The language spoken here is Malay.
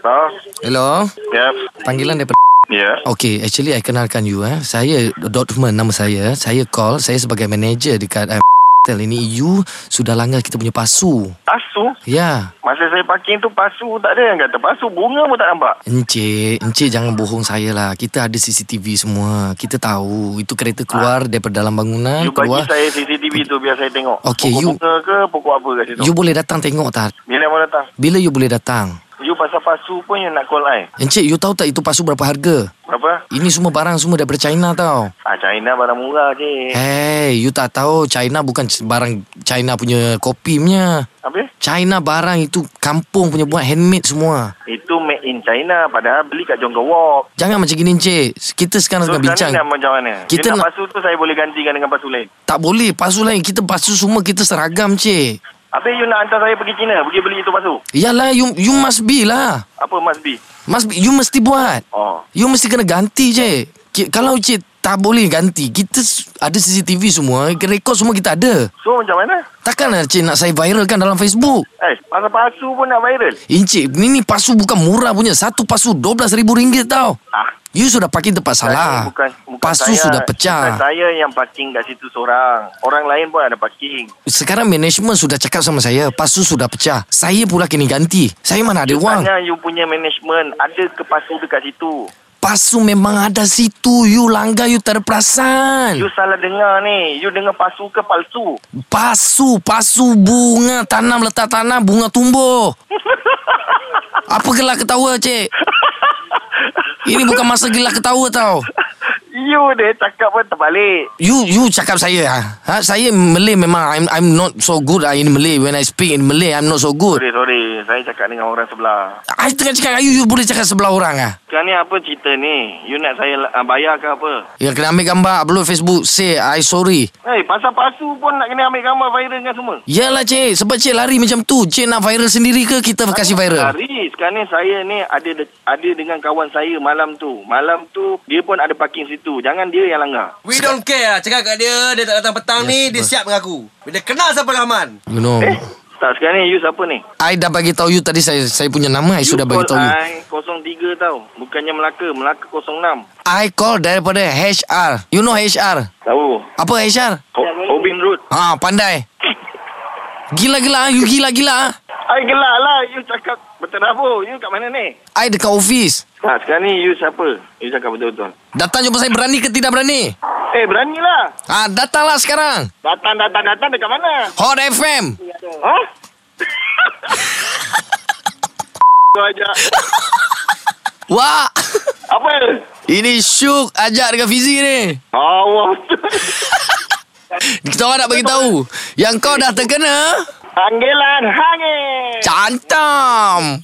Hello? Hello Yep. Panggilan daripada Ya. Okay actually I kenalkan you eh Saya Dotman nama saya Saya call Saya sebagai manager dekat uh, Hotel ini You sudah langgar kita punya pasu Pasu? Ya Masa saya parking tu pasu tak ada yang kata pasu. Bunga pun tak nampak. Encik Encik jangan bohong saya lah Kita ada CCTV semua Kita tahu Itu kereta keluar Daripada dalam bangunan You bagi Keluar saya CCTV tu biar saya tengok. Okey, pokok you- bunga ke pokok apa kat situ? You boleh datang tengok tak Bila mau datang? Bila you boleh datang pasal pasu pun you nak call I. Encik you tahu tak Itu pasu berapa harga Berapa? Ini semua barang semua daripada China tau Ah, China barang murah je. Hey you tak tahu China bukan barang China punya kopi punya Apa? China barang itu kampung punya buat handmade semua. Itu made in China padahal beli kat Jongkok Walk. Jangan macam gini encik. Kita sekarang So, tengah bincang. ni nak macam mana? Kita Kita nak nak- pasu tu saya boleh gantikan dengan pasu lain. Tak boleh. Pasu lain. Kita pasu semua kita seragam cik. Apa you nak hantar saya pergi China? Pergi beli itu pasu? Yalah you, you must be lah. Apa must be? Must be, you mesti buat. Oh. You mesti kena ganti. Ki- Kalau cik tak boleh ganti. Kita ada CCTV semua. Rekod semua kita ada. So macam mana? Takkanlah cik nak saya viralkan dalam Facebook. Eh, pasal pasu pun nak viral? Encik, ni ni pasu bukan murah punya. Satu pasu RM12,000 tau. Ah, You sudah parking tempat salah. Bukan, bukan Pasu saya, sudah pecah. Bukan saya yang parking kat situ seorang. Orang lain pun ada parking. Sekarang management sudah cakap sama saya Pasu sudah pecah Saya pula kena ganti Saya mana ada wang Tanya you punya management ada ke pasu dekat situ. Pasu memang ada situ You langgar you tak ada perasan You salah dengar ni. You dengar pasu ke palsu? Pasu Pasu bunga Tanam letak tanam Bunga tumbuh Apa gelak ketawa cik Ini bukan masa gelak ketawa tau you dia cakap pun terbalik. You you cakap saya ha? ha? Saya Malay memang I'm I'm not so good ah, in Malay When I speak in Malay I'm not so good Sorry, sorry. Saya cakap dengan orang sebelah. I tengah cakap You, you boleh cakap sebelah orang ah. Sekarang ni apa cerita ni? You nak saya uh, bayar ke apa? Ya kena ambil gambar Upload Facebook Say I sorry Hey, pasal pasu pun nak kena ambil gambar viral kan semua. Yalah cik Sebab cik lari macam tu Cik nak viral sendiri ke Kita kasih viral Hari sekarang ni saya ni ada de- ada dengan kawan saya malam tu. Malam tu dia pun ada parking situ. Jangan dia yang langgar. We don't care lah. Cakap kat dia Dia tak datang petang Yes, ni Dia siap dengan aku Bila kenal siapa Rahman You know Eh, tak sekarang ni you siapa ni? I dah bagi tahu you tadi Saya saya punya nama I sudah bagi tahu you I 03 tau. Bukannya Melaka, Melaka 06. I call daripada HR You know HR Tahu. Apa HR Hobin Road. Ah pandai Gila-gila ah. You gila-gila ah. I gelak lah. You cakap betul apa? You kat mana ni? I dekat office Ha, sekarang ni you siapa? You cakap betul-betul. Datang jumpa saya berani ke tidak berani Eh, beranilah. Ah Datanglah sekarang Datang, datang, datang dekat mana? Hot FM Ha? Kau ajak. Wah Apa? Ini Syuk ajak dengan Fizi ni Allah. Kita orang nak bagi tahu Yang kau dah terkena Panggilan hangit. Cantam